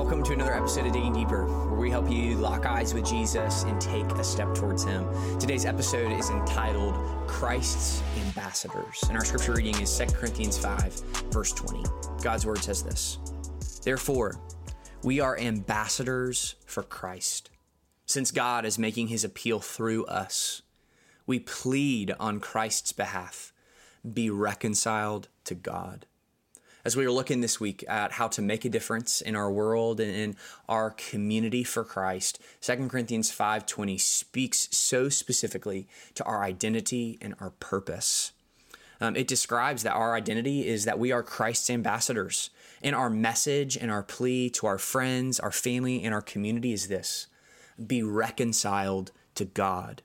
Welcome to another episode of Digging Deeper, where we help you lock eyes with Jesus and take a step towards Him. Today's episode is entitled Christ's Ambassadors, and our scripture reading is 2 Corinthians 5, verse 20. God's word says this Therefore, we are ambassadors for Christ. Since God is making His appeal through us, we plead on Christ's behalf be reconciled to God as we are looking this week at how to make a difference in our world and in our community for Christ, 2 Corinthians 5:20 speaks so specifically to our identity and our purpose. Um, it describes that our identity is that we are Christ's ambassadors, and our message and our plea to our friends, our family, and our community is this: be reconciled to God.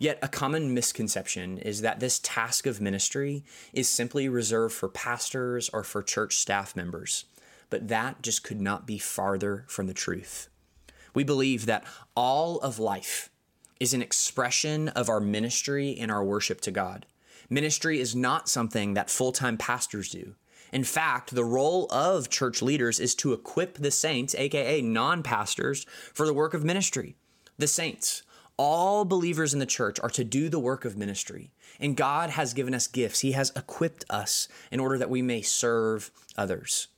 Yet, a common misconception is that this task of ministry is simply reserved for pastors or for church staff members. But that just could not be farther from the truth. We believe that all of life is an expression of our ministry and our worship to God. Ministry is not something that full time pastors do. In fact, the role of church leaders is to equip the saints, aka non pastors, for the work of ministry. The saints, all believers in the church are to do the work of ministry. And God has given us gifts. He has equipped us in order that we may serve others.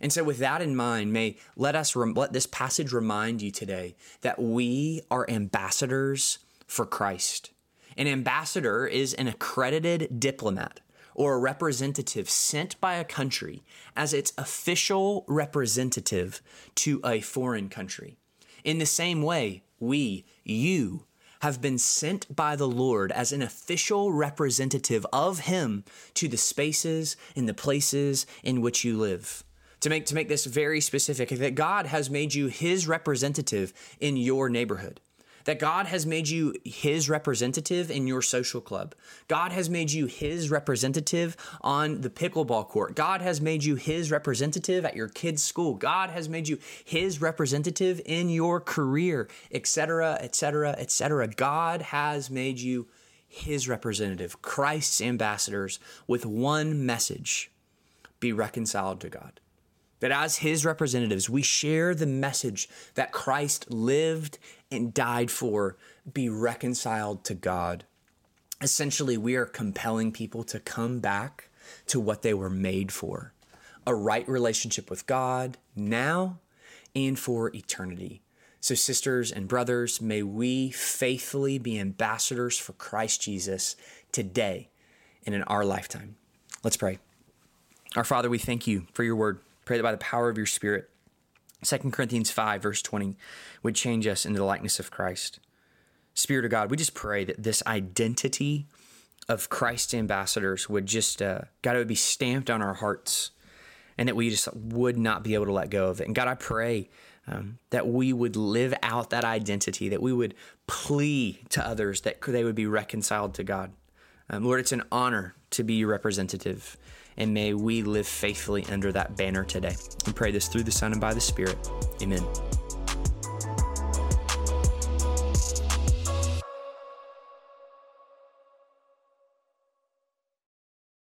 And so with that in mind, may let us let this passage remind you today that we are ambassadors for Christ. An ambassador is an accredited diplomat or a representative sent by a country as its official representative to a foreign country. In the same way, we, you, have been sent by the Lord as an official representative of Him to the spaces and the places in which you live. To make, to make this very specific, that God has made you His representative in your neighborhood that God has made you his representative in your social club. God has made you his representative on the pickleball court. God has made you his representative at your kids' school. God has made you his representative in your career, etc., etc., etc. God has made you his representative, Christ's ambassadors with one message be reconciled to God that as his representatives, we share the message that Christ lived and died for, be reconciled to God. Essentially, we are compelling people to come back to what they were made for a right relationship with God now and for eternity. So, sisters and brothers, may we faithfully be ambassadors for Christ Jesus today and in our lifetime. Let's pray. Our Father, we thank you for your word. Pray that by the power of your Spirit, 2 Corinthians 5, verse 20, would change us into the likeness of Christ. Spirit of God, we just pray that this identity of Christ's ambassadors would just, uh, God, it would be stamped on our hearts and that we just would not be able to let go of it. And God, I pray um, that we would live out that identity, that we would plea to others that they would be reconciled to God. Um, Lord, it's an honor to be your representative and may we live faithfully under that banner today. We pray this through the Son and by the Spirit. Amen.